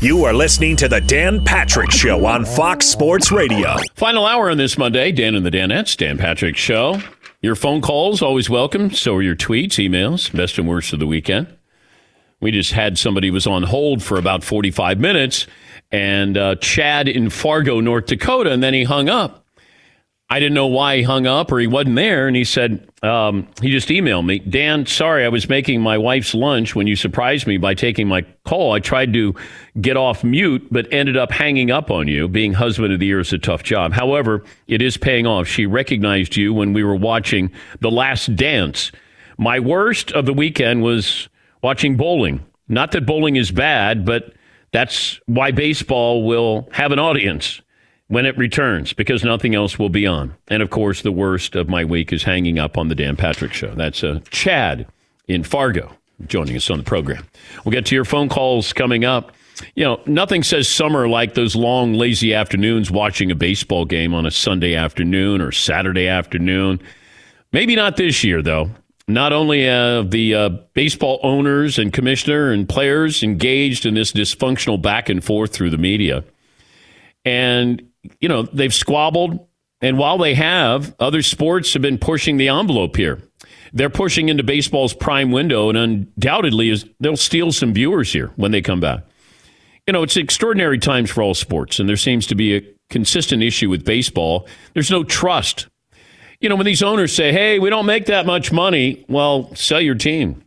You are listening to the Dan Patrick Show on Fox Sports Radio. Final hour on this Monday, Dan and the Danettes, Dan Patrick Show. Your phone calls always welcome. So are your tweets, emails, best and worst of the weekend. We just had somebody was on hold for about 45 minutes, and uh, Chad in Fargo, North Dakota, and then he hung up. I didn't know why he hung up or he wasn't there. And he said, um, he just emailed me, Dan, sorry, I was making my wife's lunch when you surprised me by taking my call. I tried to get off mute, but ended up hanging up on you. Being husband of the year is a tough job. However, it is paying off. She recognized you when we were watching The Last Dance. My worst of the weekend was watching bowling. Not that bowling is bad, but that's why baseball will have an audience when it returns because nothing else will be on. And of course, the worst of my week is hanging up on the Dan Patrick Show. That's uh, Chad in Fargo joining us on the program. We'll get to your phone calls coming up. You know, nothing says summer like those long, lazy afternoons watching a baseball game on a Sunday afternoon or Saturday afternoon. Maybe not this year, though. Not only have the uh, baseball owners and commissioner and players engaged in this dysfunctional back and forth through the media, and you know, they've squabbled. And while they have, other sports have been pushing the envelope here. They're pushing into baseball's prime window, and undoubtedly, is they'll steal some viewers here when they come back. You know, it's extraordinary times for all sports, and there seems to be a consistent issue with baseball. There's no trust. You know, when these owners say, hey, we don't make that much money, well, sell your team.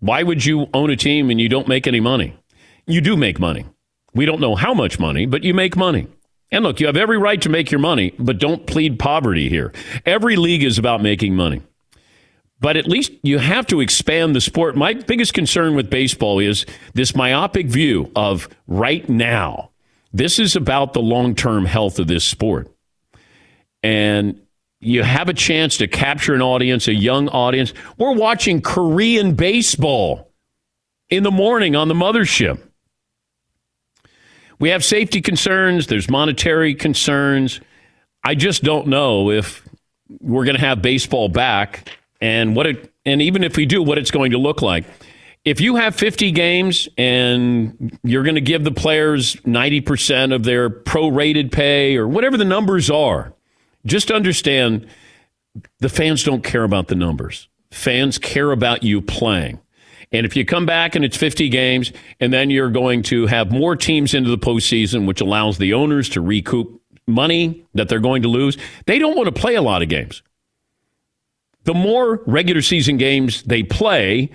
Why would you own a team and you don't make any money? You do make money. We don't know how much money, but you make money. And look, you have every right to make your money, but don't plead poverty here. Every league is about making money. But at least you have to expand the sport. My biggest concern with baseball is this myopic view of right now. This is about the long term health of this sport. And you have a chance to capture an audience, a young audience. We're watching Korean baseball in the morning on the mothership. We have safety concerns, there's monetary concerns. I just don't know if we're going to have baseball back and what it and even if we do what it's going to look like. If you have 50 games and you're going to give the players 90% of their prorated pay or whatever the numbers are, just understand the fans don't care about the numbers. Fans care about you playing. And if you come back and it's 50 games, and then you're going to have more teams into the postseason, which allows the owners to recoup money that they're going to lose, they don't want to play a lot of games. The more regular season games they play,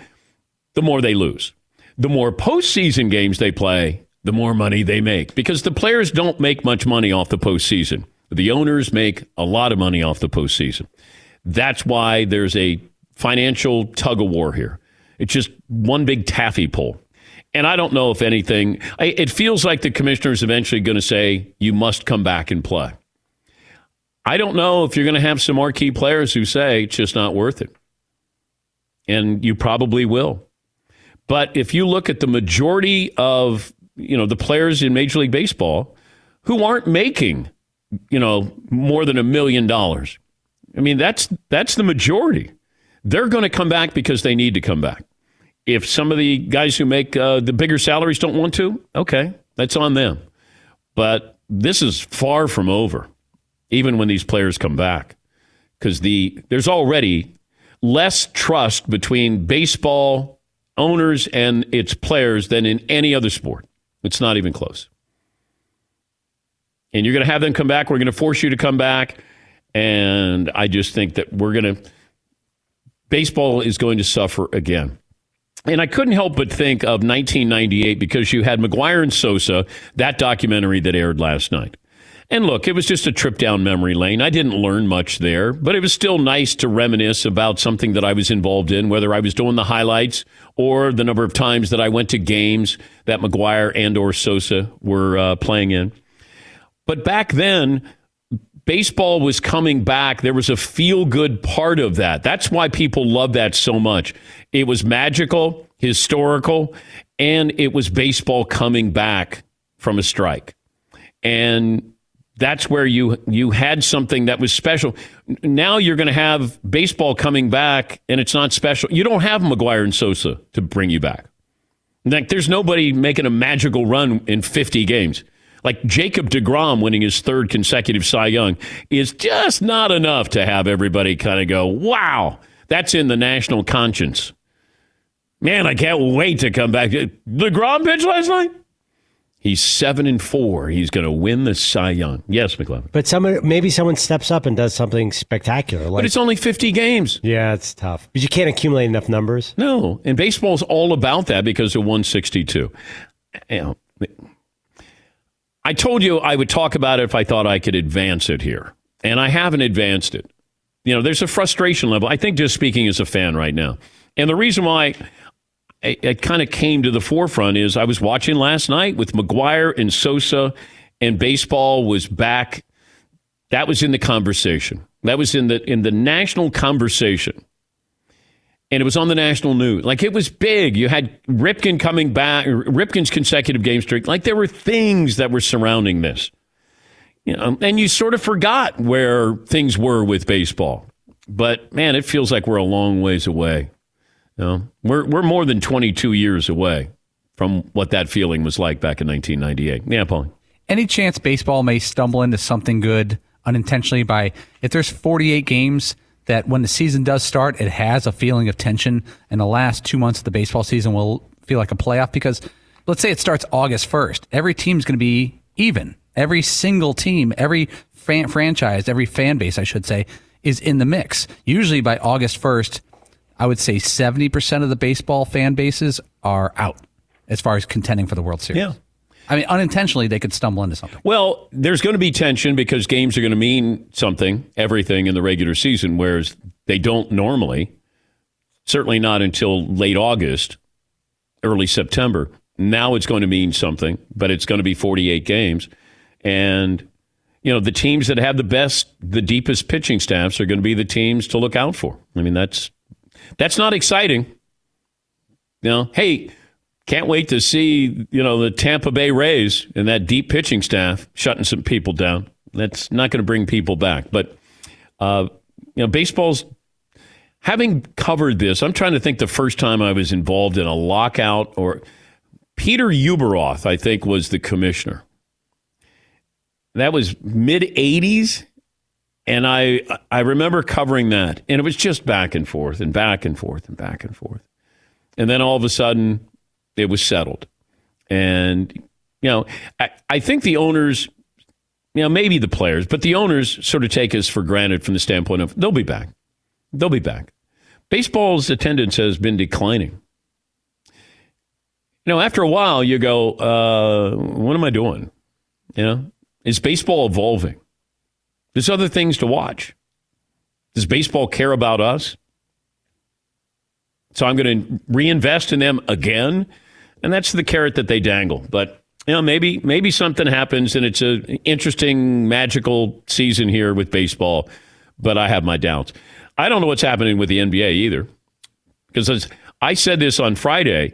the more they lose. The more postseason games they play, the more money they make because the players don't make much money off the postseason. The owners make a lot of money off the postseason. That's why there's a financial tug of war here. It's just one big taffy pull. And I don't know if anything, it feels like the commissioner is eventually going to say, you must come back and play. I don't know if you're going to have some marquee players who say it's just not worth it. And you probably will. But if you look at the majority of, you know, the players in Major League Baseball who aren't making, you know, more than a million dollars. I mean, that's that's the majority. They're going to come back because they need to come back. If some of the guys who make uh, the bigger salaries don't want to, okay, that's on them. But this is far from over, even when these players come back, because the there's already less trust between baseball owners and its players than in any other sport. It's not even close. And you're going to have them come back. We're going to force you to come back. And I just think that we're going to baseball is going to suffer again. And I couldn't help but think of 1998 because you had McGwire and Sosa, that documentary that aired last night. And look, it was just a trip down memory lane. I didn't learn much there, but it was still nice to reminisce about something that I was involved in, whether I was doing the highlights or the number of times that I went to games that McGwire and or Sosa were uh, playing in. But back then, baseball was coming back. There was a feel good part of that. That's why people love that so much. It was magical, historical, and it was baseball coming back from a strike. And that's where you you had something that was special. Now you're going to have baseball coming back, and it's not special. You don't have McGwire and Sosa to bring you back. Like, there's nobody making a magical run in 50 games. Like Jacob DeGrom winning his third consecutive Cy Young is just not enough to have everybody kind of go, wow, that's in the national conscience. Man, I can't wait to come back. DeGrom pitch last night? He's seven and four. He's going to win the Cy Young. Yes, McLovin. But someone, maybe someone steps up and does something spectacular. Like, but it's only 50 games. Yeah, it's tough. But you can't accumulate enough numbers. No, and baseball's all about that because of 162. You know, I told you I would talk about it if I thought I could advance it here, and I haven't advanced it. You know, there's a frustration level. I think just speaking as a fan right now, and the reason why it, it kind of came to the forefront is I was watching last night with McGwire and Sosa, and baseball was back. That was in the conversation. That was in the in the national conversation. And it was on the national news. Like it was big. You had Ripken coming back, Ripken's consecutive game streak. Like there were things that were surrounding this. You know, and you sort of forgot where things were with baseball. But man, it feels like we're a long ways away. No, we're we're more than 22 years away from what that feeling was like back in 1998. Yeah, Paul. Any chance baseball may stumble into something good unintentionally by if there's 48 games that when the season does start, it has a feeling of tension, and the last two months of the baseball season will feel like a playoff because let's say it starts August 1st. Every team's going to be even. Every single team, every fan, franchise, every fan base, I should say, is in the mix. Usually by August 1st, I would say 70% of the baseball fan bases are out as far as contending for the World Series. Yeah. I mean, unintentionally, they could stumble into something. Well, there's going to be tension because games are going to mean something, everything in the regular season, whereas they don't normally. Certainly not until late August, early September. Now it's going to mean something, but it's going to be 48 games. And, you know, the teams that have the best, the deepest pitching staffs are going to be the teams to look out for. I mean, that's that's not exciting. You know, hey, can't wait to see, you know, the Tampa Bay Rays and that deep pitching staff shutting some people down. That's not going to bring people back. But, uh, you know, baseball's having covered this. I'm trying to think the first time I was involved in a lockout or Peter Ueberroth, I think, was the commissioner. That was mid 80s. And I I remember covering that, and it was just back and forth and back and forth and back and forth. And then all of a sudden, it was settled. And, you know, I, I think the owners, you know, maybe the players, but the owners sort of take us for granted from the standpoint of they'll be back. They'll be back. Baseball's attendance has been declining. You know, after a while, you go, uh, what am I doing? You know, is baseball evolving? There's other things to watch. Does baseball care about us? So I'm going to reinvest in them again, and that's the carrot that they dangle. But you know, maybe maybe something happens, and it's an interesting, magical season here with baseball. But I have my doubts. I don't know what's happening with the NBA either, because I said this on Friday,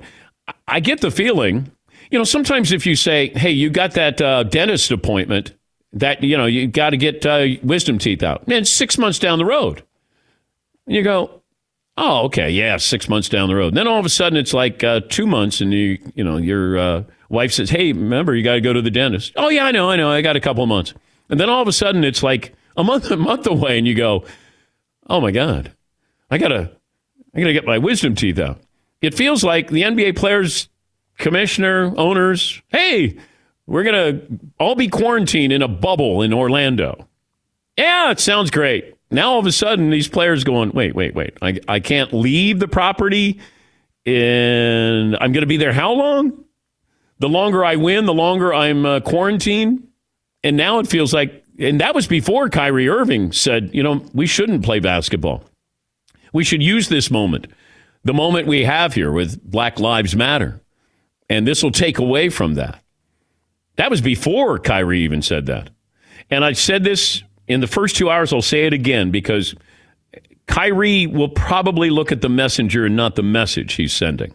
I get the feeling, you know, sometimes if you say, "Hey, you got that uh, dentist appointment," that you know you got to get uh, wisdom teeth out. And six months down the road, you go, oh, okay, yeah, six months down the road. And then all of a sudden, it's like uh, two months, and you you know your uh, wife says, hey, remember you got to go to the dentist. Oh yeah, I know, I know, I got a couple of months. And then all of a sudden, it's like a month a month away, and you go, oh my god, I gotta I gotta get my wisdom teeth out. It feels like the NBA players, commissioner, owners, hey we're to all be quarantined in a bubble in Orlando. Yeah, it sounds great. Now all of a sudden, these players going, wait, wait, wait. I, I can't leave the property and I'm going to be there how long? The longer I win, the longer I'm uh, quarantined. And now it feels like, and that was before Kyrie Irving said, you know, we shouldn't play basketball. We should use this moment, the moment we have here with Black Lives Matter. And this will take away from that. That was before Kyrie even said that. And I said this in the first two hours. I'll say it again because Kyrie will probably look at the messenger and not the message he's sending.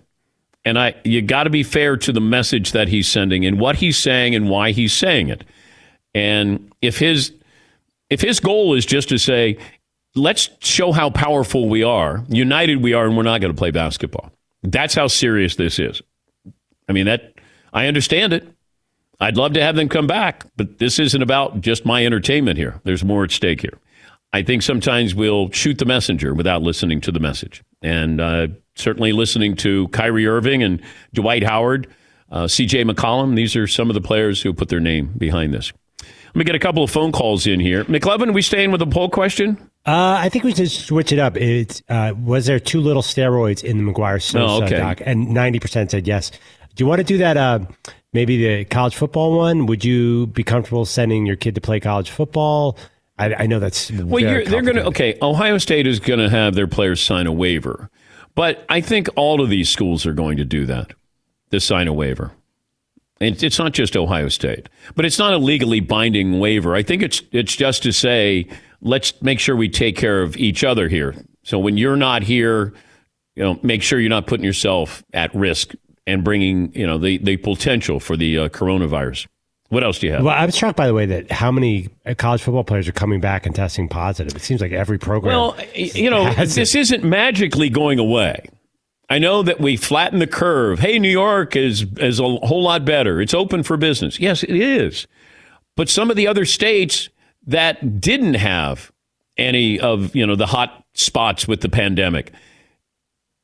And I, you got to be fair to the message that he's sending and what he's saying and why he's saying it. And if his, if his goal is just to say, let's show how powerful we are, united we are, and we're not going to play basketball. That's how serious this is. I mean, that I understand it. I'd love to have them come back, but this isn't about just my entertainment here. There's more at stake here. I think sometimes we'll shoot the messenger without listening to the message. And uh, certainly listening to Kyrie Irving and Dwight Howard, uh, CJ McCollum, these are some of the players who put their name behind this. Let me get a couple of phone calls in here. McLovin, we staying with the poll question? Uh, I think we should switch it up. It uh, was there too little steroids in the McGwire Sosa Oh, okay. doc, and ninety percent said yes. Do you want to do that? Uh, maybe the college football one. Would you be comfortable sending your kid to play college football? I, I know that's Well, you're, they're going to okay. Ohio State is going to have their players sign a waiver, but I think all of these schools are going to do that. To sign a waiver, and it's not just Ohio State, but it's not a legally binding waiver. I think it's it's just to say let's make sure we take care of each other here. So when you're not here, you know, make sure you're not putting yourself at risk and bringing you know the the potential for the uh, coronavirus. What else do you have? Well, I was shocked by the way that how many uh, college football players are coming back and testing positive. It seems like every program. Well, you know, this isn't magically going away. I know that we flatten the curve. Hey, New York is is a whole lot better. It's open for business. Yes, it is. But some of the other states that didn't have any of, you know, the hot spots with the pandemic.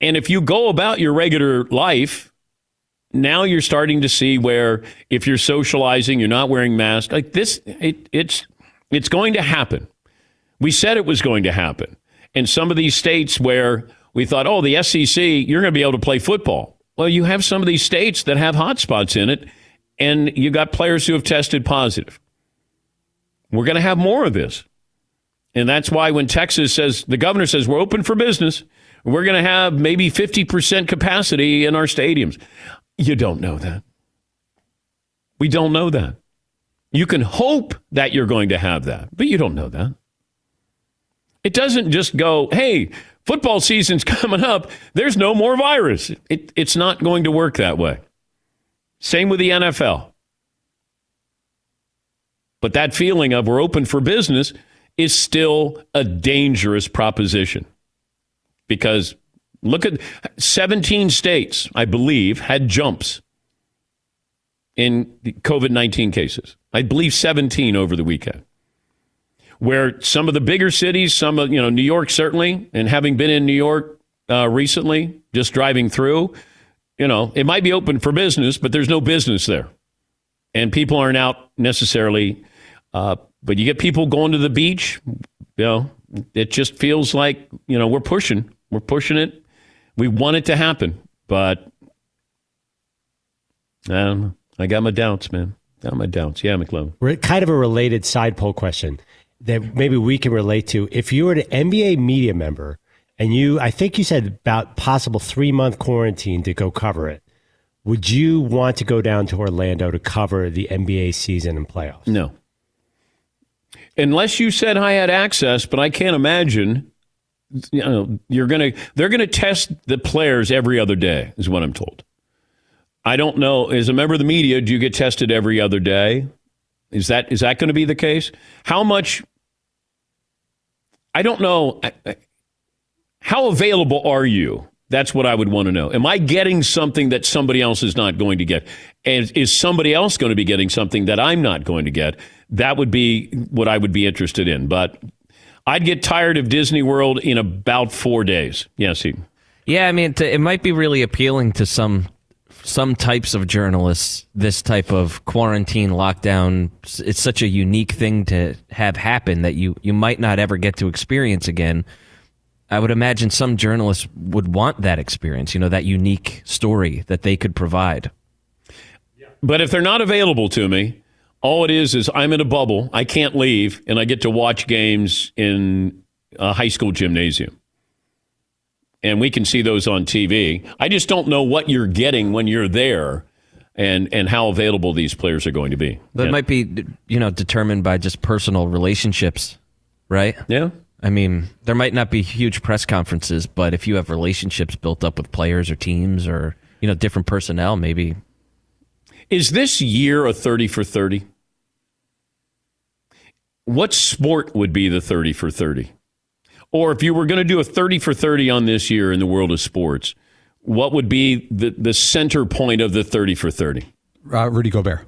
And if you go about your regular life, now you're starting to see where if you're socializing, you're not wearing masks, like this it, it's it's going to happen. We said it was going to happen. In some of these states where we thought, oh, the SEC, you're going to be able to play football. Well, you have some of these states that have hotspots in it, and you got players who have tested positive. We're going to have more of this. And that's why when Texas says, the governor says, we're open for business, we're going to have maybe 50% capacity in our stadiums. You don't know that. We don't know that. You can hope that you're going to have that, but you don't know that. It doesn't just go, hey, football season's coming up. There's no more virus. It, it's not going to work that way. Same with the NFL. But that feeling of we're open for business is still a dangerous proposition because look at 17 states, I believe, had jumps in COVID 19 cases. I believe 17 over the weekend where some of the bigger cities, some of, you know, New York certainly, and having been in New York uh, recently, just driving through, you know, it might be open for business, but there's no business there. And people aren't out necessarily. Uh, but you get people going to the beach, you know, it just feels like, you know, we're pushing, we're pushing it. We want it to happen, but I don't know. I got my doubts, man. Got my doubts. Yeah, McLovin. Re- kind of a related side poll question that maybe we can relate to. If you were an NBA media member and you, I think you said about possible three month quarantine to go cover it, would you want to go down to Orlando to cover the NBA season and playoffs? No. Unless you said I had access, but I can't imagine. You know, you're gonna they're gonna test the players every other day, is what I'm told. I don't know. As a member of the media, do you get tested every other day? Is that is that going to be the case? How much? I don't know. How available are you? That's what I would want to know. Am I getting something that somebody else is not going to get? And is somebody else going to be getting something that I'm not going to get? That would be what I would be interested in. But I'd get tired of Disney World in about four days. Yes, he. Yeah, I mean, t- it might be really appealing to some some types of journalists. This type of quarantine lockdown, it's such a unique thing to have happen that you you might not ever get to experience again. I would imagine some journalists would want that experience, you know, that unique story that they could provide. But if they're not available to me, all it is is I'm in a bubble. I can't leave, and I get to watch games in a high school gymnasium. And we can see those on TV. I just don't know what you're getting when you're there and, and how available these players are going to be. That yeah. might be, you know, determined by just personal relationships, right? yeah. I mean, there might not be huge press conferences, but if you have relationships built up with players or teams or, you know, different personnel, maybe Is this year a 30 for 30? What sport would be the 30 for 30? Or if you were going to do a 30 for 30 on this year in the world of sports, what would be the, the center point of the 30 for 30? Uh, Rudy Gobert.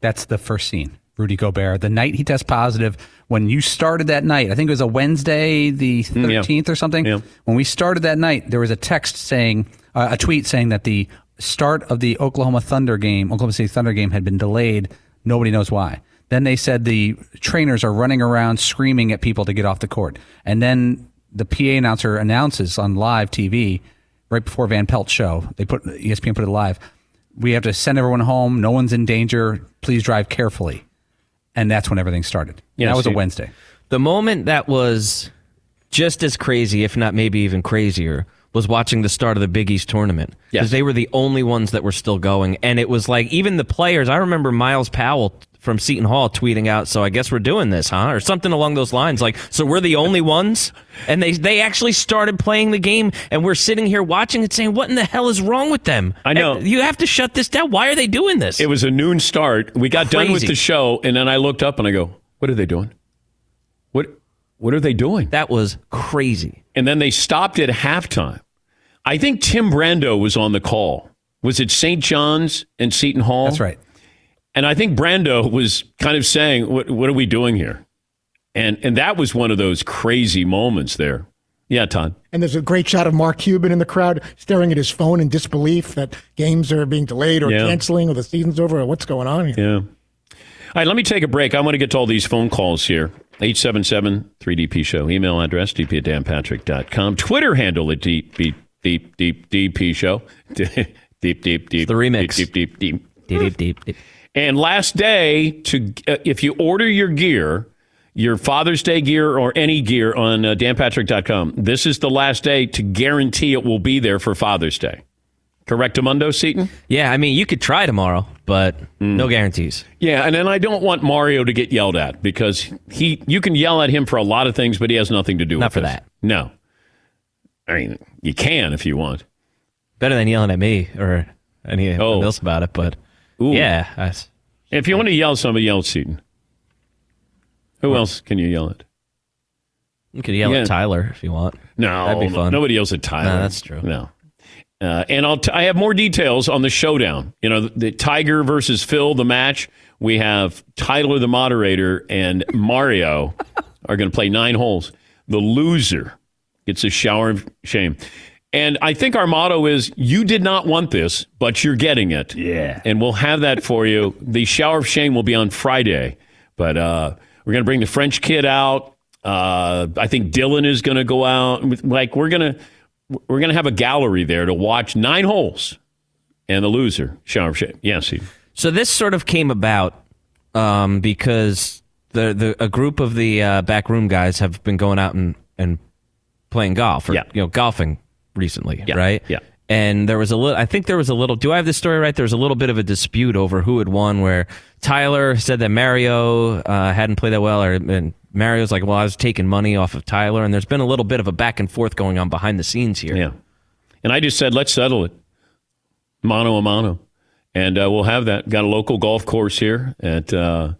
That's the first scene. Rudy Gobert. The night he tests positive, when you started that night, I think it was a Wednesday, the 13th or something. Yeah. When we started that night, there was a text saying, uh, a tweet saying that the start of the Oklahoma Thunder game, Oklahoma City Thunder game, had been delayed. Nobody knows why. Then they said the trainers are running around screaming at people to get off the court. And then the PA announcer announces on live TV right before Van Pelt's show. They put ESPN put it live. We have to send everyone home. No one's in danger. Please drive carefully. And that's when everything started. Yeah, that was a Wednesday. The moment that was just as crazy, if not maybe even crazier, was watching the start of the Big East tournament. Yes. Because they were the only ones that were still going. And it was like, even the players, I remember Myles Powell from Seton Hall tweeting out, so I guess we're doing this, huh? Or something along those lines. Like, so we're the only ones? And they, they actually started playing the game, and we're sitting here watching it saying, what in the hell is wrong with them? I know. You have to shut this down. Why are they doing this? It was a noon start. We got done with the show, and then I looked up and I go, "What are they doing? What What are they doing?" that was crazy. And then they stopped at halftime. I think Tim Brando was on the call. Was it St. John's and Seton Hall? That's right. And I think Brando was kind of saying, "What What are we doing here?" And and that was one of those crazy moments there. Yeah, Todd. And there's a great shot of Mark Cuban in the crowd staring at his phone in disbelief that games are being delayed or Yeah. canceling or the season's over or what's going on here. Yeah. All right, let me take a break. I want to get to all these phone calls here. 877 3DP Show. Email address, dp at danpatrick.com. Twitter handle at deep, deep, deep, deep, DP Show. deep, deep, deep. the remix. Deep, deep, deep, deep. Deep, deep, deep, deep. And last day to uh, if you order your gear, your Father's Day gear or any gear on uh, danpatrick.com, this is the last day to guarantee it will be there for Father's Day. Correct, Amundo Seton? Yeah, I mean, you could try tomorrow, but Mm. no guarantees. Yeah, and then I don't want Mario to get yelled at because he you can yell at him for a lot of things, but he has nothing to do Not with for this. that. No. I mean, you can if you want. Better than yelling at me or anyone Oh. else about it, but Ooh. yeah, I, If you want to yell at somebody, yell at Seton. Who else can you yell at? you could yell Yeah. at Tyler if you want. No, That'd be no- fun. nobody yells at Tyler. No, that's true. No. Uh, and I'll t- I have more details on the showdown. You know, the, the Tiger versus Phil, the match. We have Tyler, the moderator, and Mario are going to play nine holes. The loser gets a shower of shame. And I think our motto is you did not want this, but you're getting it. Yeah. And we'll have that for you. The shower of shame will be on Friday. But uh, we're going to bring the French kid out. Uh, I think Dylan is going to go out. Like we're going to we're going to have a gallery there to watch nine holes and the loser shower of shame. Yes, he, So this sort of came about um, because the, the a group of the uh, backroom guys have been going out and, and playing golf or Yeah. you know golfing recently, Yeah, right? yeah. And there was a little. I think there was a little. Do I have this story right? There was a little bit of a dispute over who had won. Where Tyler said that Mario uh, hadn't played that well, or and Mario's like, "Well, I was taking money off of Tyler." And there's been a little bit of a back and forth going on behind the scenes here. yeah. And I just said let's settle it, mano a mano, and uh, we'll have that. Got a local golf course here at uh,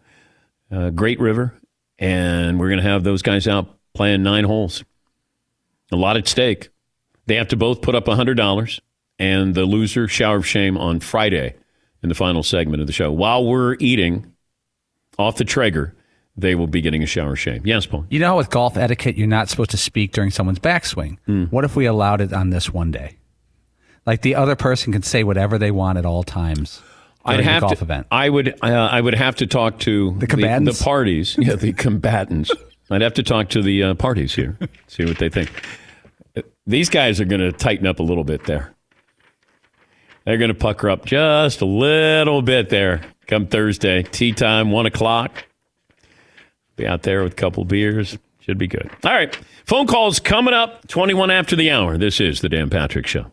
uh, Great River, and we're going to have those guys out playing nine holes. A lot at stake. They have to both put up $100 and the loser shower of shame on Friday in the final segment of the show. While we're eating off the Traeger, they will be getting a shower of shame. Yes, Paul. You know, how with golf etiquette, you're not supposed to speak during someone's backswing. Hmm. What if we allowed it on this one day? Like the other person can say whatever they want at all times I'd have golf to, event. I would. Uh, I would have to talk to the combatants? the, parties. Yeah, the combatants. I'd have to talk to the uh, parties here, see what they think. These guys are going to tighten up a little bit there. They're going to pucker up just a little bit there. Come Thursday, tea time, one o'clock. Be out there with a couple beers. Should be good. All right. Phone calls coming up 21 after the hour. This is the Dan Patrick Show.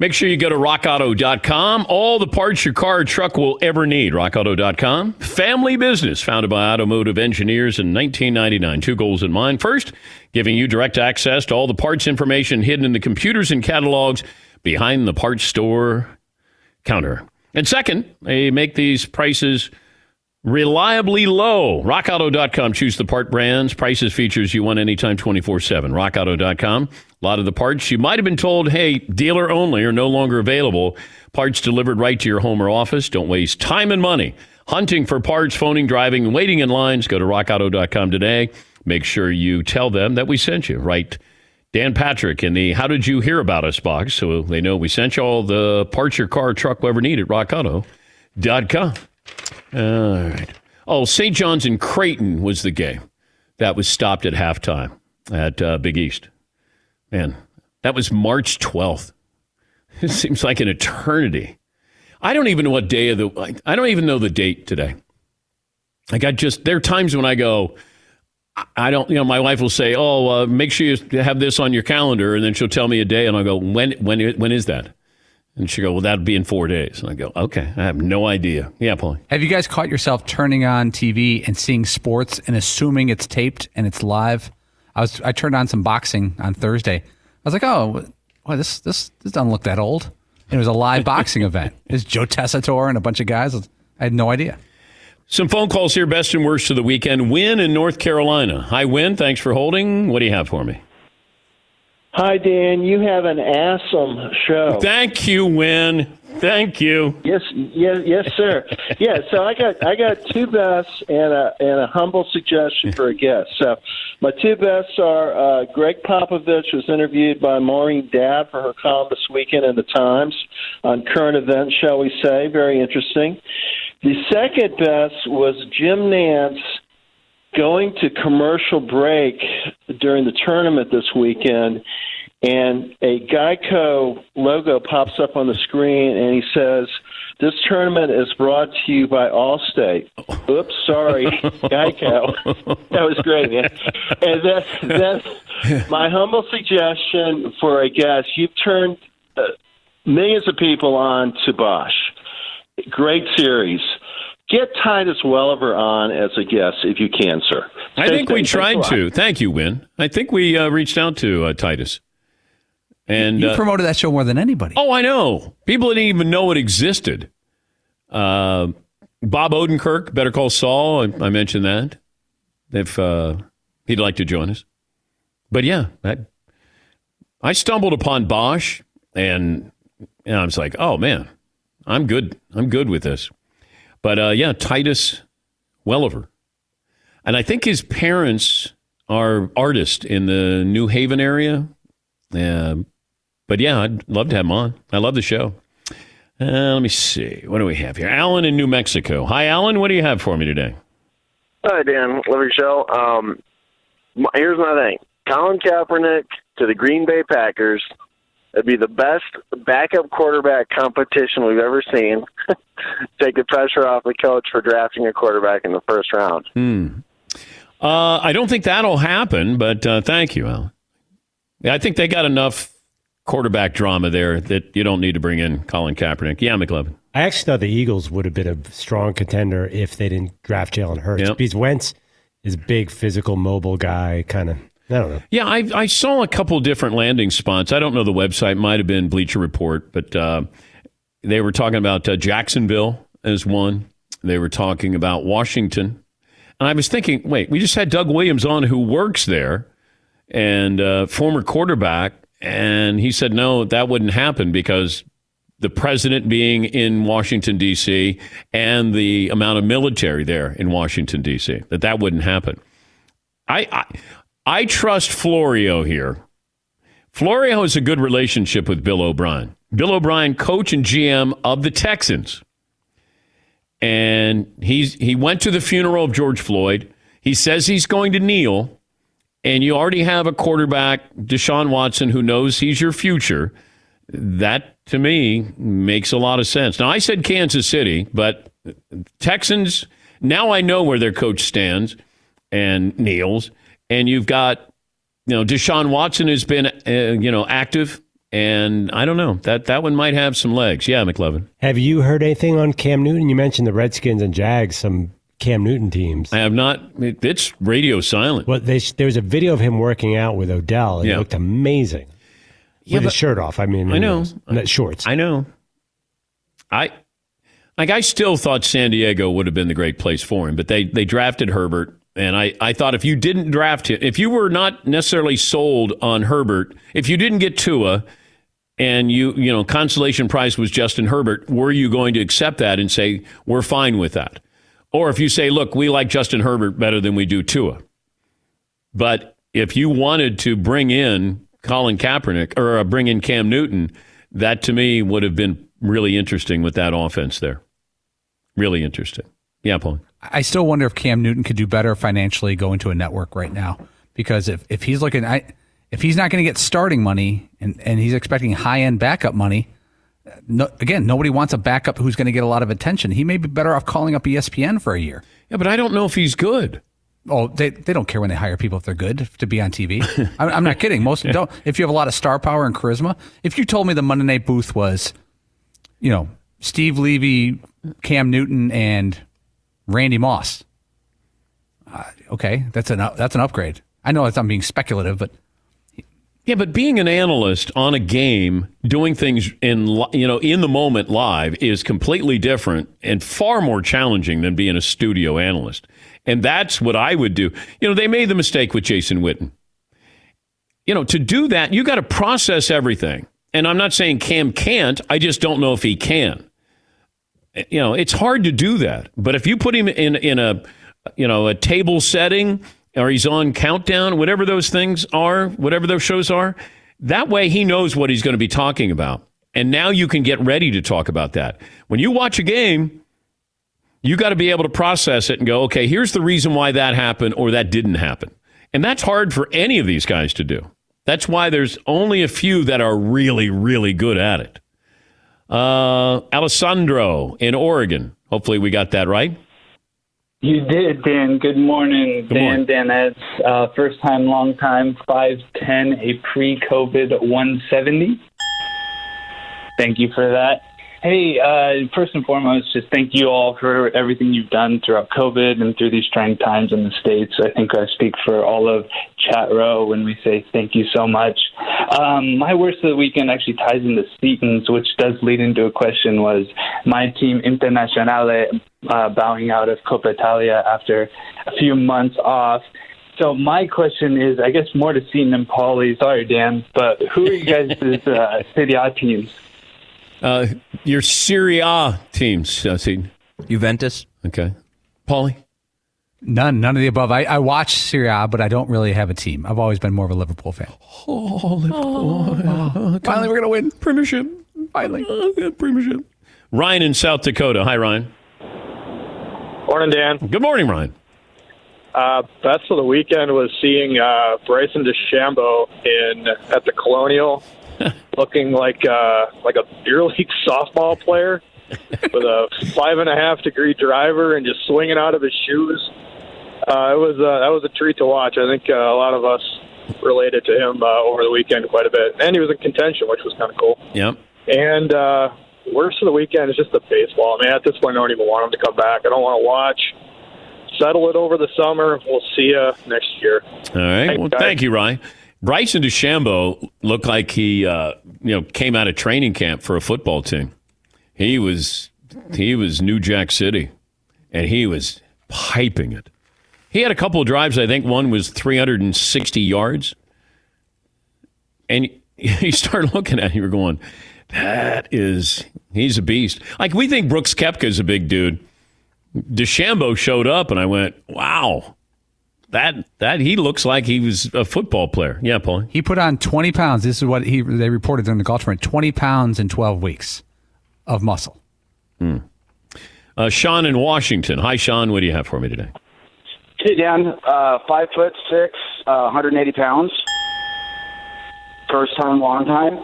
Make sure you go to rockauto.com. All the parts your car or truck will ever need. Rockauto.com. Family business founded by automotive engineers in 1999. Two goals in mind. First, giving you direct access to all the parts information hidden in the computers and catalogs behind the parts store counter. And second, they make these prices reliably low. RockAuto.com. Choose the part brands, prices, features you want anytime 24 7. RockAuto.com. A lot of the parts you might have been told, hey, dealer only are no longer available. Parts delivered right to your home or office. Don't waste time and money hunting for parts, phoning, driving, and waiting in lines. Go to rockauto.com today. Make sure you tell them that we sent you. Right. Dan Patrick in the How Did You Hear About Us box so they know we sent you all the parts your car truck will ever need at rockauto.com. All right. Oh, St. John's in Creighton was the game that was stopped at halftime at uh, Big East. Man, that was March 12th. It seems like an eternity. I don't even know what day of the, I don't even know the date today. Like I just, there are times when I go, I don't, you know, my wife will say, "Oh, uh, make sure you have this on your calendar," and then she'll tell me a day, and I'll go, "When, when, when is that?" And she go, "Well, that'll be in four days." And I go, "Okay, I have no idea." Yeah, Paul. Have you guys caught yourself turning on TV and seeing sports and assuming it's taped and it's live? I was, I turned on some boxing on Thursday. I was like, "Oh, well, this, this, this doesn't look that old." And it was a live boxing event. It was Joe Tessitore and a bunch of guys. I had no idea. Some phone calls here, best and worst of the weekend. Win in North Carolina. Hi, Win. Thanks for holding. What do you have for me? Hi, Dan. You have an awesome show. Thank you, Win. Thank you. Yes, yes, yes, sir. yeah. So I got I got two bests and a and a humble suggestion for a guest. So my two bests are uh, Gregg Popovich was interviewed by Maureen Dowd for her column this weekend in the Times on current events, shall we say? Very interesting. The second best was Jim Nantz going to commercial break during the tournament this weekend, and a Geico logo pops up on the screen, and he says, "This tournament is brought to you by Allstate." Oops, sorry, Geico. that was great, man. And then, then my humble suggestion for a guest: you've turned uh, millions of people on to Bosch. Great series. Get Titus Welliver on as a guest if you can, sir. I think we tried to. Thank you, Win. I think we uh, reached out to uh, Titus. And you uh, promoted that show more than anybody. Oh, I know. People didn't even know it existed. Uh, Bob Odenkirk, Better Call Saul. I, I mentioned that. If uh, he'd like to join us, but yeah, that, I stumbled upon Bosch, and, and I was like, oh man, I'm good. I'm good with this. But uh, yeah, Titus Welliver. And I think his parents are artists in the New Haven area. Uh, but yeah, I'd love to have him on. I love the show. Uh, let me see. What do we have here? Alan in New Mexico. Hi, Alan. What do you have for me today? Hi, Dan. Love your show. Um, here's my thing Colin Kaepernick to the Green Bay Packers It'd be the best backup quarterback competition we've ever seen. Take the pressure off the coach for drafting a quarterback in the first round. Hmm. Uh, I don't think that'll happen, but uh, thank you, Alan. I think they got enough quarterback drama there that you don't need to bring in Colin Kaepernick. Yeah, McLovin. I actually thought the Eagles would have been a strong contender if they didn't draft Jalen Hurts. Yep. Because Wentz is big, physical, mobile guy, kind of. I don't know. Yeah, I, I saw a couple different landing spots. I don't know the website. Might have been Bleacher Report, but uh, they were talking about uh, Jacksonville as one. They were talking about Washington, and I was thinking, wait, we just had Doug Williams on, who works there, and uh, former quarterback, and he said no, that wouldn't happen because the president being in Washington D.C. and the amount of military there in Washington D.C. that that wouldn't happen. I, I I trust Florio here. Florio has a good relationship with Bill O'Brien. Bill O'Brien, coach and GM of the Texans. And he's he went to the funeral of George Floyd. He says he's going to kneel, and you already have a quarterback, Deshaun Watson, who knows he's your future. That to me makes a lot of sense. Now I said Kansas City, but Texans, now I know where their coach stands and kneels and you've got you know Deshaun Watson has been uh, you know active And I don't know that that one might have some legs. Yeah, McLovin. Have you heard anything on Cam Newton? You mentioned the Redskins and Jags, some Cam Newton teams. I have not. It's radio silent. Well, they, there was a video of him working out with Odell, and Yeah. it looked amazing. Yeah, with his shirt off. I mean, I know. not shorts. I know. I like. I still thought San Diego would have been the great place for him, but they they drafted Herbert, and I I thought if you didn't draft him, if you were not necessarily sold on Herbert, if you didn't get Tua, and you you know consolation prize was Justin Herbert, were you going to accept that and say we're fine with that? Or if you say, look, we like Justin Herbert better than we do Tua. But if you wanted to bring in Colin Kaepernick or uh, bring in Cam Newton, that to me would have been really interesting with that offense there. Really interesting. Yeah, Paul. I still wonder if Cam Newton could do better financially going to a network right now because if, if he's looking, I, if he's not going to get starting money and, and he's expecting high end backup money, no, again, nobody wants a backup who's going to get a lot of attention. He may be better off calling up ESPN for a year. Yeah, but I don't know if he's good. Oh, they, they don't care when they hire people if they're good to be on TV. I'm, I'm not kidding. Most don't. If you have a lot of star power and charisma, if you told me the Monday Night Booth was, you know, Steve Levy, Cam Newton, and Randy Moss, uh, okay, that's an that's an upgrade. I know it's, I'm being speculative, but Yeah, but being an analyst on a game, doing things in you know in the moment live is completely different and far more challenging than being a studio analyst. And that's what I would do. You know, they made the mistake with Jason Witten. You know, to do that, you got to process everything. And I'm not saying Cam can't. I just don't know if he can. Eh, you know, it's hard to do that. But if you put him in in a you know a table setting or he's on countdown, whatever those things are, whatever those shows are, that way he knows what he's going to be talking about. And now you can get ready to talk about that. When you watch a game, you got to be able to process it and go, okay, here's the reason why that happened or that didn't happen. And that's hard for any of these guys to do. That's why there's only a few that are really, really good at it. Uh, Alessandro in Oregon. Hopefully we got that right. You did, Dan. Good morning, Good Dan. morning. Danettes. Uh, first time, long time. Five ten, a pre-COVID one seventy. Thank you for that. Hey, uh, first and foremost, just thank you all for everything you've done throughout COVID and through these trying times in the states. I think I speak for all of chat row when we say thank you so much. Um, my worst of the weekend actually ties into Seton's, which does lead into a question. Was my team Internazionale uh, bowing out of Coppa Italia after a few months off? So my question is, I guess more to Seaton and Paulie. Sorry, Dan, but who are you guys' uh, City A teams? Uh, your Serie A teams, uh, see. Juventus. Okay. Paulie? none none of the above. I, I watch Serie A, but I don't really have a team. I've always been more of a Liverpool fan. Oh, Liverpool. Finally, we're gonna win. Premiership. Finally. Uh, premiership. Ryan in South Dakota. Hi, Ryan. Morning, Dan. Good morning, Ryan. Uh, best of the weekend was seeing uh, Bryson DeChambeau in at the Colonial, looking like uh, like a beer league softball player with a five and a half degree driver and just swinging out of his shoes. Uh, it was uh, that was a treat to watch. I think uh, a lot of us related to him uh, over the weekend quite a bit, and he was in contention, which was kind of cool. Yep. And uh, worst of the weekend is just the baseball. I mean, at this point, I don't even want him to come back. I don't want to watch. Settle it over the summer. We'll see you next year. All right. Thanks, well, guys. thank you, Ryan. Bryson DeChambeau looked like he, uh, you know, came out of training camp for a football team. He was, he was New Jack City, and he was piping it. He had a couple of drives. I think one was 360 yards, and you start looking at him. You're going, that is, he's a beast. Like we think Brooks Koepka is a big dude. DeChambeau showed up, and I went, wow that that he looks like he was a football player. Yeah, Paul. He put on 20 pounds. This is what he they reported during the golf tournament. 20 pounds in 12 weeks of muscle. Uh, Sean in Washington. Hi, Sean. What do you have for me today? Hey, Dan. Uh, five foot six, uh, 180 pounds. First time, long time.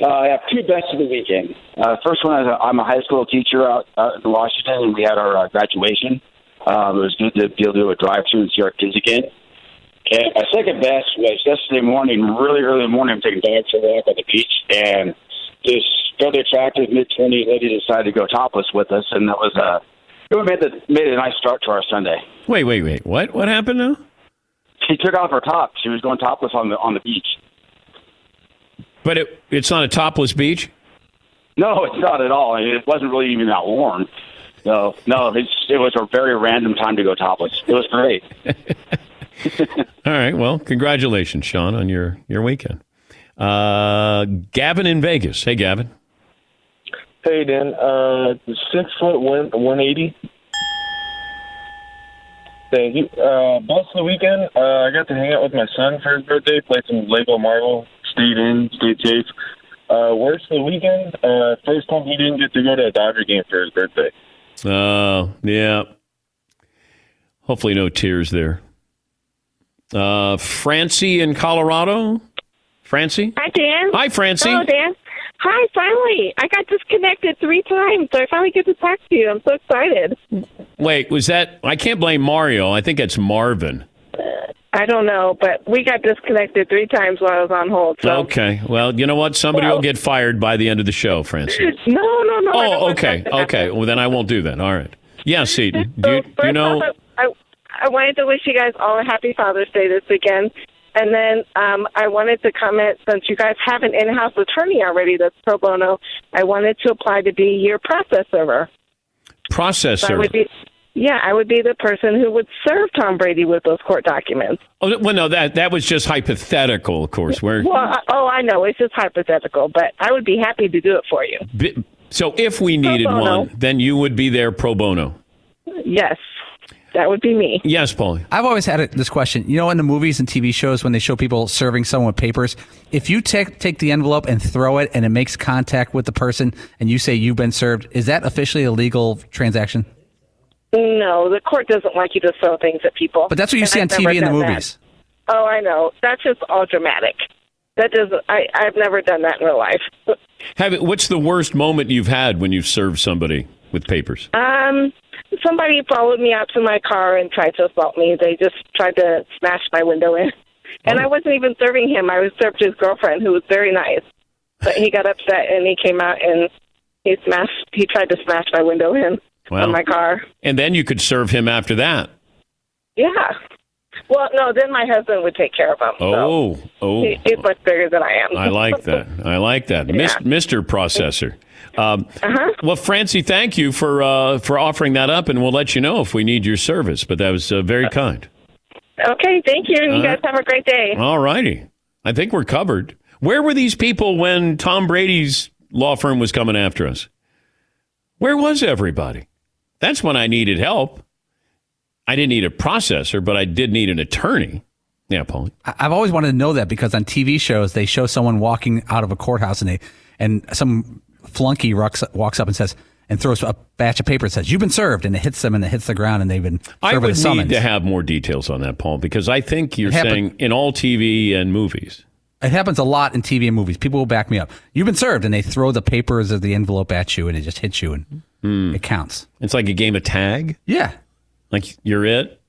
Uh, I have two bets of the weekend. Uh, first one is uh, I'm a high school teacher out, out in Washington, and we had our uh, graduation. Um, it was good to be able to do a drive-through and see our kids again. And my second best was yesterday morning, really early in the morning. I'm taking dogs for a walk on the beach, and this fairly attractive mid 20s lady decided to go topless with us, and that was uh, it made the made a nice start to our Sunday. Wait, wait, wait. What? What happened now? She took off her top. She was going topless on the on the beach. But it, it's not a topless beach. No, it's not at all. I mean, it wasn't really even that warm. No, no, it's, it was a very random time to go topless. It was great. All right. Well, congratulations, Sean, on your your weekend. Uh, Gavin in Vegas. Hey, Gavin. Hey, Dan. Uh, six foot one, 180. Thank you. Uh, best of the weekend. Uh, I got to hang out with my son for his birthday, played some Lego Marvel, stayed in, stayed safe. Uh, worst of the weekend. Uh, first time he didn't get to go to a Dodger game for his birthday. Uh, yeah. Hopefully, no tears there. Uh, Francie in Colorado. Francie. Hi, Dan. Hi, Francie. Hello, Dan. Hi, finally. I got disconnected three times, so I finally get to talk to you. I'm so excited. Wait, was that? I can't blame Mario. I think it's Marvin. I don't know, but we got disconnected three times while I was on hold. So. Okay. Well, you know what? Somebody Well- will get fired by the end of the show, Francie. No, no, no. Oh, okay. that to happen. Okay. Well, then I won't do that. All right. Yeah, Seton. Do you, do you know? off, I, I wanted to wish you guys all a happy Father's Day this weekend. And then um, I wanted to comment since you guys have an in house attorney already that's pro bono, I wanted to apply to be your process server. So I Processor. Would be, yeah, I would be the person who would serve Tom Brady with those court documents. Oh, well, no, that that was just hypothetical, of course. Where Well, I, oh, I know it's just hypothetical, but I would be happy to do it for you. bi- so if we needed one, then you would be there pro bono. Yes, that would be me. Yes, Paulie. I've always had it, this question. You know, in the movies and TV shows, when they show people serving someone with papers, if you take take the envelope and throw it, and it makes contact with the person, and you say you've been served, is that officially a legal transaction? No, the court doesn't like you to throw things at people. But that's what you And see on I've TV and the done that. movies. Oh, I know. That's just all dramatic. That doesn't. I I've never done that in real life. Have it, what's the worst moment you've had when you've served somebody with papers? Um, somebody followed me out to my car and tried to assault me. They just tried to smash my window in, and Oh. I wasn't even serving him. I was served his girlfriend, who was very nice. But he got upset and he came out and he smashed. He tried to smash my window in Wow. on my car. And then you could serve him after that. Yeah. Well, no. Then my husband would take care of him. Oh, oh. He, he's much bigger than I am. I like that. I like that, Mis- Mr. Processor. Um, Uh-huh. Well, Francie, thank you for uh, for offering that up, and we'll let you know if we need your service. But that was uh, very kind. Okay, thank you. You All guys have a great day. All righty, I think we're covered. Where were these people when Tom Brady's law firm was coming after us? Where was everybody? That's when I needed help. I didn't need a processor, but I did need an attorney. Yeah, Paul. I've always wanted to know that because on TV shows they show someone walking out of a courthouse and they and some flunky walks, walks up and says and throws a batch of paper and says you've been served and it hits them and it hits the ground and they've been served I would need to have more details on that, Paul, because I think you're It happened- saying in all TV and movies. It happens a lot in TV and movies. People will back me up. You've been served, and they throw the papers of the envelope at you, and it just hits you, and it counts. It's like a game of tag. Yeah, like you're it.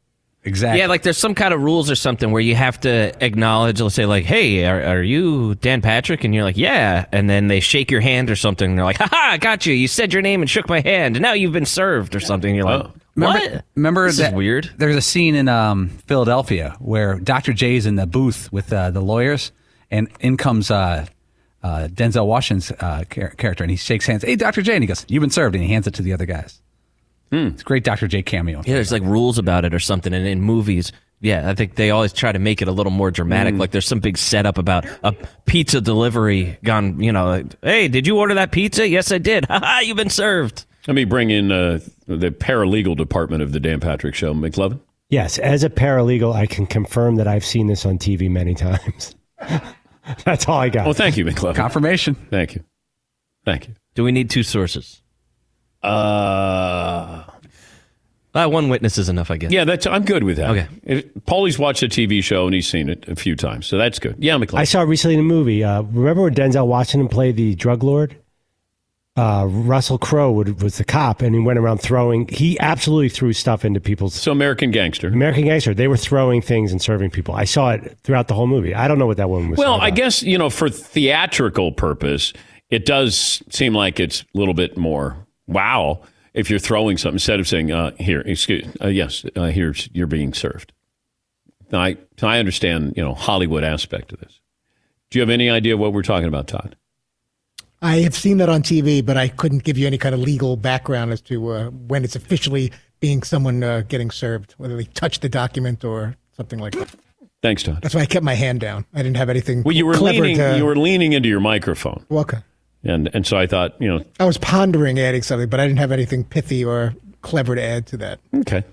Exactly. Yeah, like there's some kind of rules or something where you have to acknowledge, let's say, like, hey, are, are you Dan Patrick? And you're like, yeah. And then they shake your hand or something. And they're like, haha, I got you. You said your name and shook my hand. And now you've been served or something. You're like, Remember, what? remember This is weird. There's a scene in um, Philadelphia where Dr. J's in the booth with uh, the lawyers, and in comes uh, uh, Denzel Washington's uh, char- character, and he shakes hands. Hey, Dr. J, and he goes, "You've been served," and he hands it to the other guys. It's a great Dr. J cameo. Yeah, there's like rules about it or something. And in movies, yeah, I think they always try to make it a little more dramatic. Mm. Like there's some big setup about a pizza delivery gone, you know, like, hey, did you order that pizza? Yes, I did. Ha ha, you've been served. Let me bring in uh, the paralegal department of the Dan Patrick Show, McLovin. Yes, as a paralegal, I can confirm that I've seen this on TV many times. That's all I got. Well, thank you, McLovin. Confirmation. Thank you. Thank you. Do we need two sources? Uh, uh, one witness is enough, I guess. Yeah, that's. I'm good with that. Okay. If, Paulie's watched a TV show and he's seen it a few times, so that's good. Yeah, McLovin. I saw recently in a movie. Uh, remember when Denzel Washington played the drug lord? Uh, Russell Crowe would, was the cop, and he went around throwing. He absolutely threw stuff into people's. So American Gangster. American Gangster. They were throwing things and serving people. I saw it throughout the whole movie. I don't know what that one was. Well. I guess you know for theatrical purpose, it does seem like it's a little bit more wow if you're throwing something instead of saying uh, here, excuse, uh, yes, uh, here's you're being served. I I understand you know Hollywood aspect of this. Do you have any idea what we're talking about, Todd? I have seen that on TV, but I couldn't give you any kind of legal background as to uh, when it's officially being someone uh, getting served, whether they touched the document or something like that. Thanks, Todd. That's why I kept my hand down. I didn't have anything. Well, you were leaning to, you were leaning into your microphone, Well, okay. and and so I thought you know I was pondering adding something, but I didn't have anything pithy or clever to add to that. okay,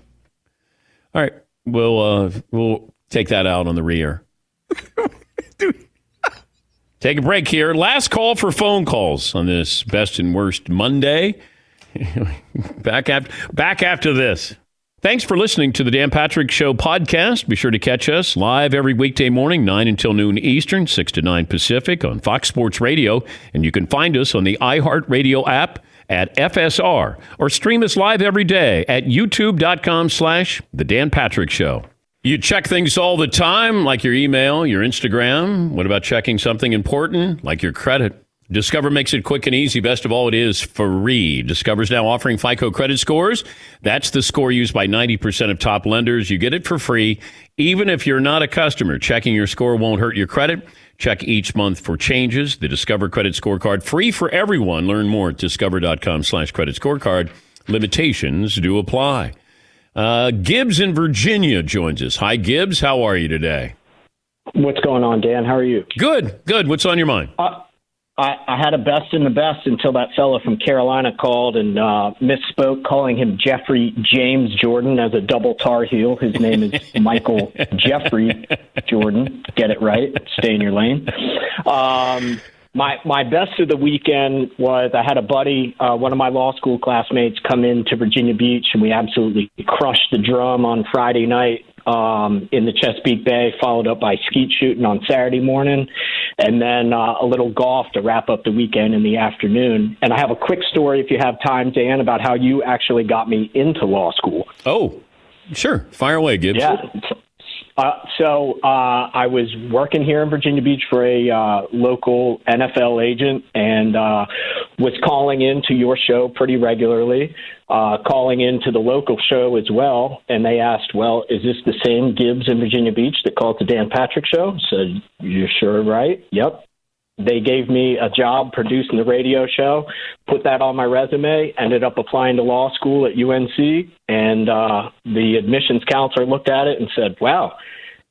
all right, we'll uh, we'll take that out on the rear. Take a break here. Last call for phone calls on this best and worst Monday. back after back after this. Thanks for listening to the Dan Patrick Show podcast. Be sure to catch us live every weekday morning, 9 until noon Eastern, 6 to 9 Pacific on Fox Sports Radio. And you can find us on the iHeartRadio app at FSR or stream us live every day at youtube.com slash The Dan Patrick Show. You check things all the time, like your email, your Instagram. What about checking something important, like your credit? Discover makes it quick and easy. Best of all, it is free. Discover's now offering FICO credit scores. That's the score used by 90% of top lenders. You get it for free, even if you're not a customer. Checking your score won't hurt your credit. Check each month for changes. The Discover Credit Scorecard, free for everyone. Learn more at discover.com slash credit scorecard. Limitations do apply. Uh, Gibbs in Virginia joins us. Hi, Gibbs. How are you today? What's going on, Dan? How are you? Good, good. What's on your mind? Uh, I, I had a best in the best until that fellow from Carolina called and uh, misspoke, calling him Jeffrey James Jordan as a double Tar Heel. His name is Michael Jeffrey Jordan. Get it right. Stay in your lane. Um, my my best of the weekend was I had a buddy, uh, one of my law school classmates, come in to Virginia Beach, and we absolutely crushed the drum on Friday night um, in the Chesapeake Bay, followed up by skeet shooting on Saturday morning, and then uh, a little golf to wrap up the weekend in the afternoon. And I have a quick story, if you have time, Dan, about how you actually got me into law school. Oh, sure. Fire away, Gibbs. Yeah. Uh, so uh, I was working here in Virginia Beach for a uh, local NFL agent and uh, was calling into your show pretty regularly, uh, calling into the local show as well. And they asked, "Well, is this the same Gibbs in Virginia Beach that called the Dan Patrick Show?" I said, "You're sure, right? Yep." They gave me a job producing the radio show, put that on my resume, ended up applying to law school at UNC, and uh, the admissions counselor looked at it and said, "Wow,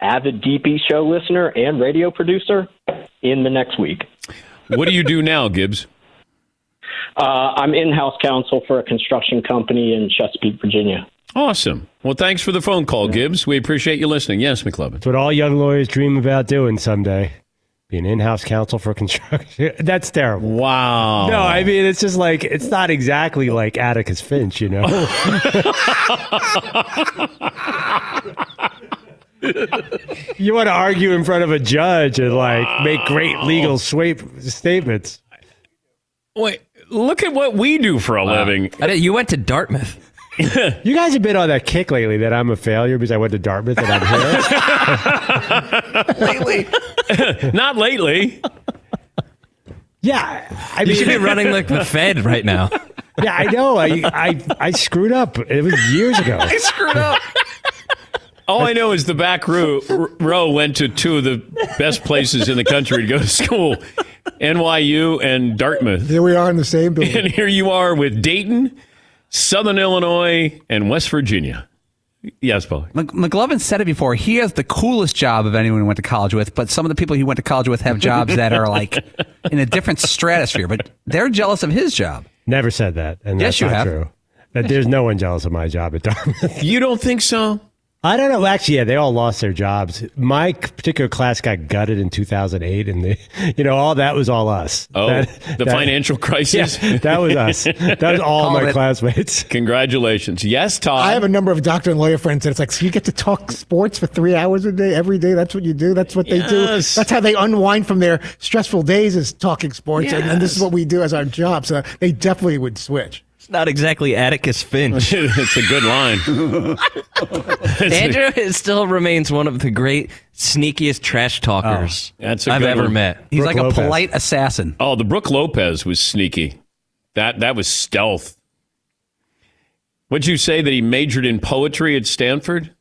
avid DP show listener and radio producer in the next week." What do you do now, Gibbs? Uh, I'm in-house counsel for a construction company in Chesapeake, Virginia. Awesome. Well, thanks for the phone call, Gibbs. We appreciate you listening. Yes, McLovin. It's what all young lawyers dream about doing someday. Be an in-house counsel for construction. That's terrible. Wow. No, I mean it's just like it's not exactly like Atticus Finch, you know. you want to argue in front of a judge and like make great legal sweep statements. Wait, look at what we do for a living. You went to Dartmouth. You guys have been on that kick lately that I'm a failure because I went to Dartmouth and I'm here. lately. Not lately. Yeah, I you mean, should be running like the Fed right now. Yeah, I know. I, I I screwed up. It was years ago. I screwed up. All I know is the back row, row went to two of the best places in the country to go to school NYU and Dartmouth. Here we are in the same building. And here you are with Dayton, Southern Illinois, and West Virginia. Yes, Paul. Mc- McLovin said it before. He has the coolest job of anyone he went to college with, but some of the people he went to college with have jobs that are like in a different stratosphere, but they're jealous of his job. Never said that. And Yes, that's you not have. true. That there's no one jealous of my job at Dartmouth. You don't think so? I don't know. Actually, yeah, they all lost their jobs. My particular class got gutted in 2008, and they, you know, all that was all us. Oh, That- the that- financial crisis? Yeah, that was us. That was all Called my it. classmates. Congratulations. Yes, Todd. I have a number of doctor and lawyer friends that it's like, so you get to talk sports for three hours a day, every day. That's what you do. That's what they do. That's how they unwind from their stressful days is talking sports. And, and this is what we do as our job. So they definitely would switch. It's not exactly Atticus Finch. it's a good line. Andrew is- still remains one of the great, sneakiest trash talkers oh, That's a I've ever one. met. He's like a polite assassin. Oh, the Brook Lopez was sneaky. That that was stealth. Would you say that he majored in poetry at Stanford?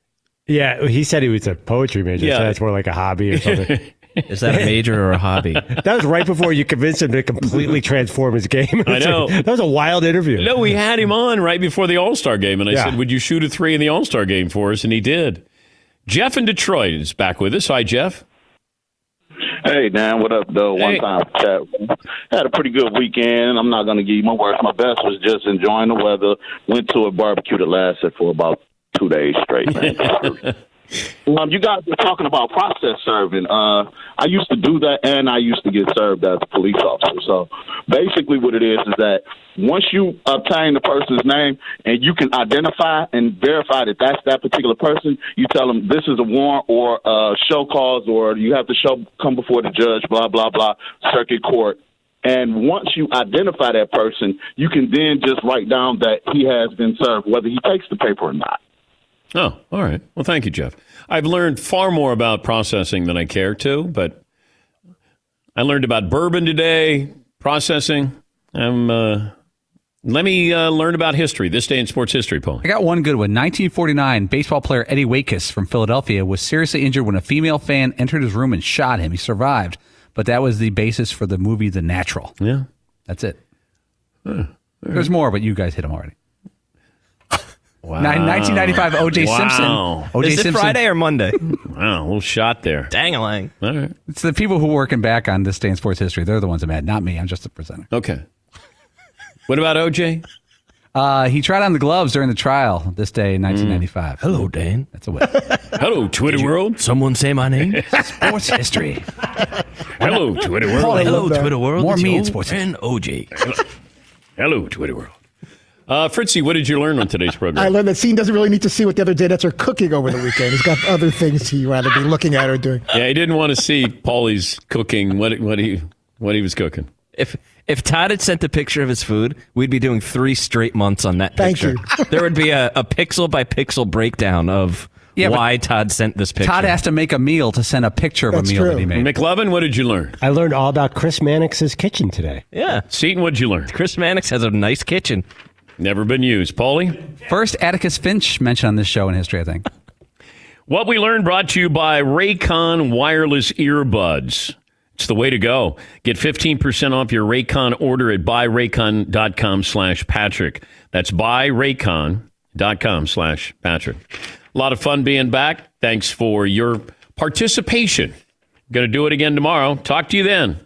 Yeah, he said he was a poetry major. Yeah. So that's more like a hobby or something. Is that a major or a hobby? that was right before you convinced him to completely transform his game. I know. that was a wild interview. No, we had him on right before the All Star game, and I Yeah. said, "Would you shoot a three in the All Star game for us?" And he did. Jeff in Detroit is back with us. Hi, Jeff. Hey Dan, what up though? One Hey. time chat. Had a pretty good weekend. I'm not gonna give you my worst. My best was just enjoying the weather. Went to a barbecue that lasted for about two days straight, man. um, you guys were talking about process serving. Uh, I used to do that, and I used to get served as a police officer. So basically, what it is is that once you obtain the person's name and you can identify and verify that that's that particular person, you tell them this is a warrant or a show cause, or you have to show come before the judge, blah blah blah, circuit court. And once you identify that person, you can then just write down that he has been served, whether he takes the paper or not. Oh, all right. Well, thank you, Jeff. I've learned far more about processing than I care to, but I learned about bourbon today, processing. Um, uh, let me uh, learn about history. This day in sports history, Paul. I got one good one. 1949, baseball player Eddie Waitkus from Philadelphia was seriously injured when a female fan entered his room and shot him. He survived, but that was the basis for the movie The Natural. Yeah. That's it. There's more, but you guys hit them already. Wow. 1995, O.J. Wow. Simpson. O.J. Is it Friday or Monday? Wow, a little shot there. Dang-a-lang. All right. It's the people who are working back on this day in sports history. They're the ones that mad, at, not me. I'm just a presenter. Okay. What about OJ? Uh, he tried on the gloves during the trial this day in 1995. Hello, Dan. That's a win. Hello, Twitter world. Someone say my name. sports history. Hello, Twitter world. Hello. Twitter world. More It's me in your sports friend OJ. Hello, Twitter world. Uh, Fritzy, what did you learn on today's program? I learned that Scene doesn't really need to see what the other Danettes are cooking over the weekend. He's got other things he'd rather be looking at or doing. yeah, he didn't want to see Paulie's cooking. What what he what he was cooking. If if Todd had sent a picture of his food, we'd be doing three straight months on that Thank picture. there would be a, a pixel by pixel breakdown of Yeah, why Todd sent this picture. Todd has to make a meal to send a picture of That's a meal true. that he made. McLovin, what did you learn? I learned all about Chris Mannix's kitchen today. yeah, Seton, what did you learn? Chris Mannix has a nice kitchen. Never been used. Paulie? First Atticus Finch mentioned on this show in history, I think. What we learned brought to you by Raycon wireless earbuds. It's the way to go. Get 15% off your Raycon order at buyraycon.com slash Patrick. That's buyraycon.com slash Patrick. A lot of fun being back. Thanks for your participation. Going to do it again tomorrow. Talk to you then.